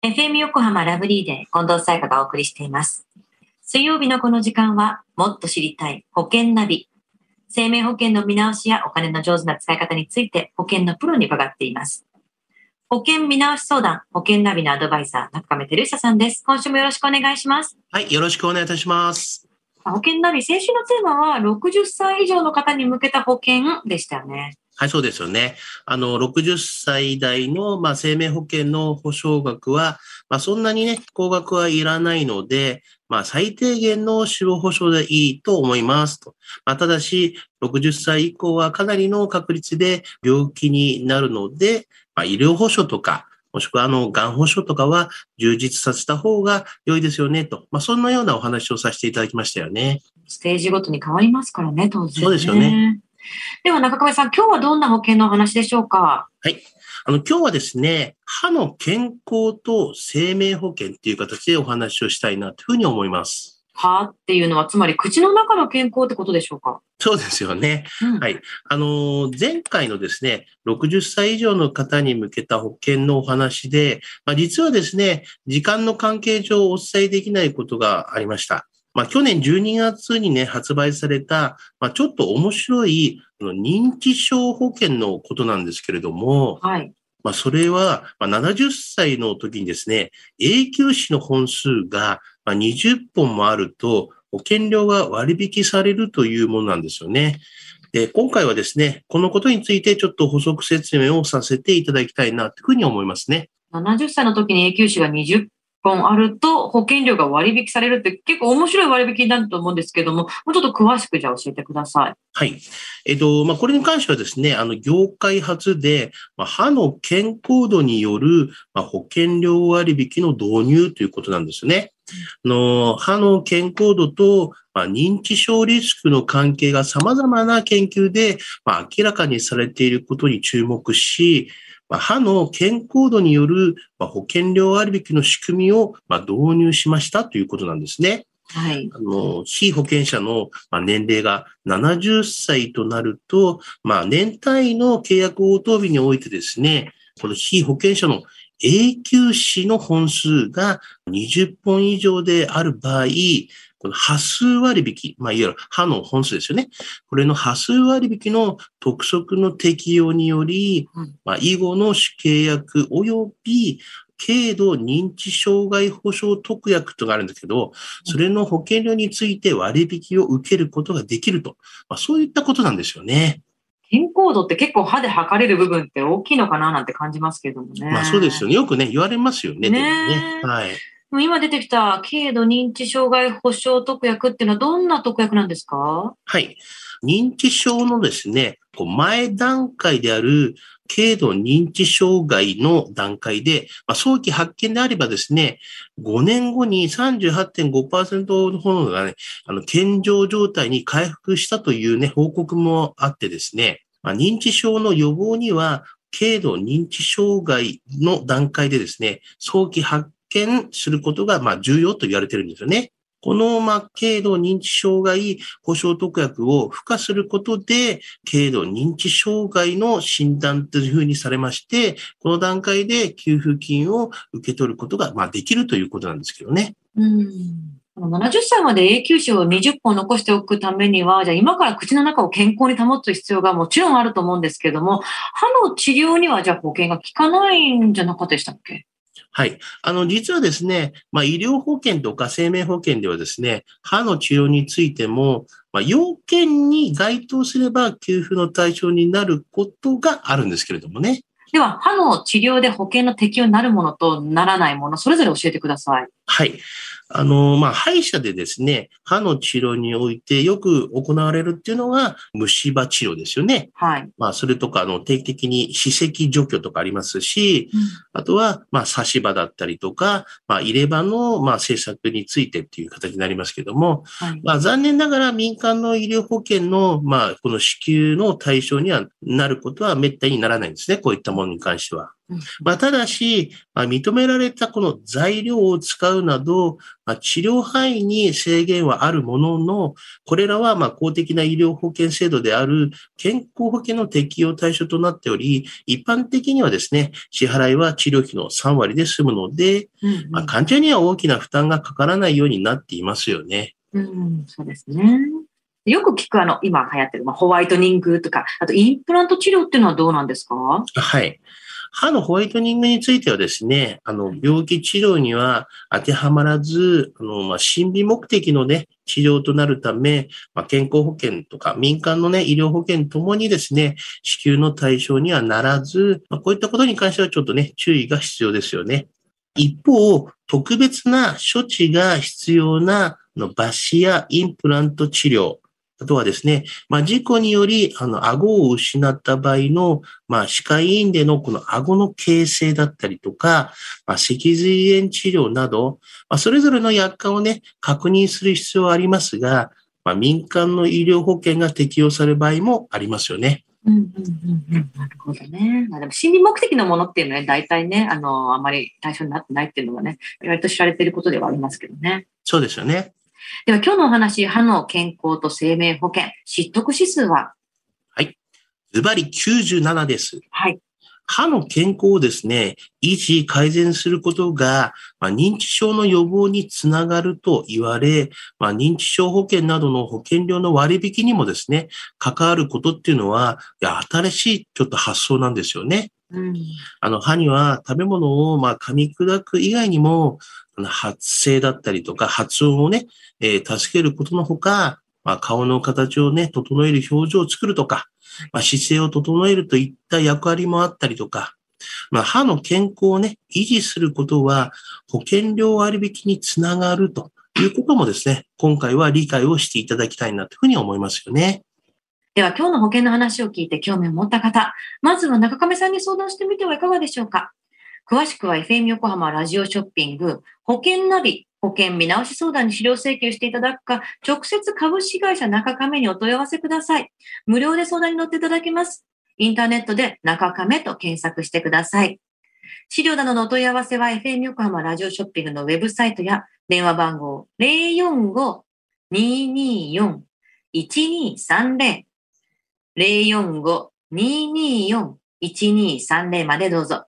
FM 横浜ラブリーで近藤沙耶香がお送りしています。水曜日のこの時間は、もっと知りたい保険ナビ。生命保険の見直しやお金の上手な使い方について保険のプロに伺っています。保険見直し相談、保険ナビのアドバイザー、中亀照久さんです。今週もよろしくお願いします。はい、よろしくお願いいたします。保険ナビ、先週のテーマは60歳以上の方に向けた保険でしたよね。はい、そうですよね。あの、60歳代の、まあ、生命保険の保証額は、まあ、そんなにね、高額はいらないので、まあ、最低限の死亡保障でいいと思いますと。まあ、ただし、60歳以降はかなりの確率で病気になるので、まあ、医療保障とか、もしくは、あの、がん保障とかは充実させた方が良いですよね、と。まあ、そんなようなお話をさせていただきましたよね。ステージごとに変わりますからね、当然、ね。そうですよね。では、中亀さん、今日はどんな保険のお話でしょうか？はい。あの、今日はですね、歯の健康と生命保険っていう形でお話をしたいなというふうに思います。歯っていうのは、つまり口の中の健康ってことでしょうか？そうですよね。うんはい。あの、前回のですね、60歳以上の方に向けた保険のお話で、まあ、実はですね、時間の関係上お伝えできないことがありました。まあ、去年12月にね、発売された、まあ、ちょっと面白い認知症保険のことなんですけれども、はい。まあ、それは、まあ、70歳の時にですね、永久歯の本数がまあ20本もあると、保険料が割引されるというものなんですよね。で、今回はですね、このことについてちょっと補足説明をさせていただきたいなというふうに思いますね。70歳の時に永久歯が20本あると保険料が割引されるって結構面白い割引になると思うんですけども、もうちょっと詳しくじゃあ教えてください。はい。えっと、まあ、これに関してはですね、あの、業界初で、まあ、歯の健康度による、まあ、保険料割引の導入ということなんですね。あの、歯の健康度と、まあ、認知症リスクの関係が様々な研究で、まあ、明らかにされていることに注目し、まあ、歯の健康度による、まあ、保険料割引の仕組みを、まあ、導入しましたということなんですね。はい。あの、被保険者のまあ年齢が70歳となると、まあ、年単位の契約応答日においてですね、この被保険者の永久歯の本数が20本以上である場合、この波数割引、まあ、いわゆる歯の本数ですよね。これの波数割引の特則の適用によりうん、まあ、以後の契約及び軽度認知障害保障特約とがあるんですけど、それの保険料について割引を受けることができると。まあ、そういったことなんですよね。健康度って結構歯で測れる部分って大きいのかななんて感じますけどもね。まあそうですよね。よくね、言われますよね。ねね。はい。今出てきた軽度認知障害保障特約っていうのはどんな特約なんですか？はい。認知症のですね、前段階である軽度認知障害の段階で、まあ、早期発見であればですね、5年後に38.5%の方がね、あの、健常状態に回復したというね、報告もあってですね、まあ、認知症の予防には、軽度認知障害の段階でですね、早期発見することが、まあ、重要と言われてるんですよね。この、まあ、軽度認知障害保障特約を付加することで、軽度認知障害の診断というふうにされまして、この段階で給付金を受け取ることが、まあ、できるということなんですけどね。うん。70歳まで永久歯を20本残しておくためには、じゃあ今から口の中を健康に保つ必要がもちろんあると思うんですけども、歯の治療にはじゃあ保険が効かないんじゃなかったでしたっけ？はい。あの、実はですね、まあ、医療保険とか生命保険ではですね、歯の治療についても、まあ、要件に該当すれば給付の対象になることがあるんですけれどもね。では、歯の治療で保険の適用になるものとならないもの、それぞれ教えてください。はい。あの、まあ、歯医者でですね、歯の治療においてよく行われるっていうのが虫歯治療ですよね。はい。まあ、それとか、あの、定期的に歯石除去とかありますし、あとは、まあ、差し歯だったりとか、まあ、入れ歯の、まあ、政策についてっていう形になりますけども、はい。まあ、残念ながら民間の医療保険の、まあ、この支給の対象にはなることは滅多にならないんですね。こういったものに関しては。まあ、ただし、まあ、認められたこの材料を使うなど、まあ、治療範囲に制限はあるものの、これらはまあ公的な医療保険制度である健康保険の適用対象となっており、一般的にはですね、支払いは治療費の3割で済むので、うんうん、まあ、患者には大きな負担がかからないようになっていますよね。うん、そうですね。よく聞くあの、今流行ってる、まあ、ホワイトニングとか、あとインプラント治療っていうのはどうなんですか？はい。歯のホワイトニングについてはですね、あの、病気治療には当てはまらず、あの、まあ、審美目的のね、治療となるため、まあ、健康保険とか民間のね、医療保険ともにですね、支給の対象にはならず、まあ、こういったことに関してはちょっとね、注意が必要ですよね。一方、特別な処置が必要なの抜歯やインプラント治療、あとはですね、まあ、事故により、あの、顎を失った場合の、まあ、歯科医院でのこの顎の形成だったりとか、まあ、脊髄炎治療など、まあ、それぞれの薬価をね、確認する必要はありますが、まあ、民間の医療保険が適用される場合もありますよね。うんうんうんうん、なるほどね。まあ、でも心理目的のものっていうのは、ね、大体ね、あの、あまり対象になってないっていうのはね、割と知られていることではありますけどね。そうですよね。では今日のお話、歯の健康と生命保険、知得指数は？はい。ズバリ97です。はい。歯の健康をですね、維持、改善することが、まあ、認知症の予防につながると言われ、まあ、認知症保険などの保険料の割引にもですね、関わることっていうのは、いや、新しいちょっと発想なんですよね。うん、あの歯には食べ物をまあ噛み砕く以外にも、発声だったりとか発音をね、えー、助けることのほか、まあ、顔の形をね、整える表情を作るとか、まあ、姿勢を整えるといった役割もあったりとか、まあ、歯の健康をね、維持することは保険料割引につながるということもですね、今回は理解をしていただきたいなというふうに思いますよね。では今日の保険の話を聞いて興味を持った方、まずは中亀さんに相談してみてはいかがでしょうか詳しくは FM 横浜ラジオショッピング保険ナビ保険見直し相談に資料請求していただくか、直接株式会社中亀にお問い合わせください。無料で相談に乗っていただけます。インターネットで中亀と検索してください。資料などのお問い合わせは FM 横浜ラジオショッピングのウェブサイトや電話番号045-224-1230 045-224-1230までどうぞ。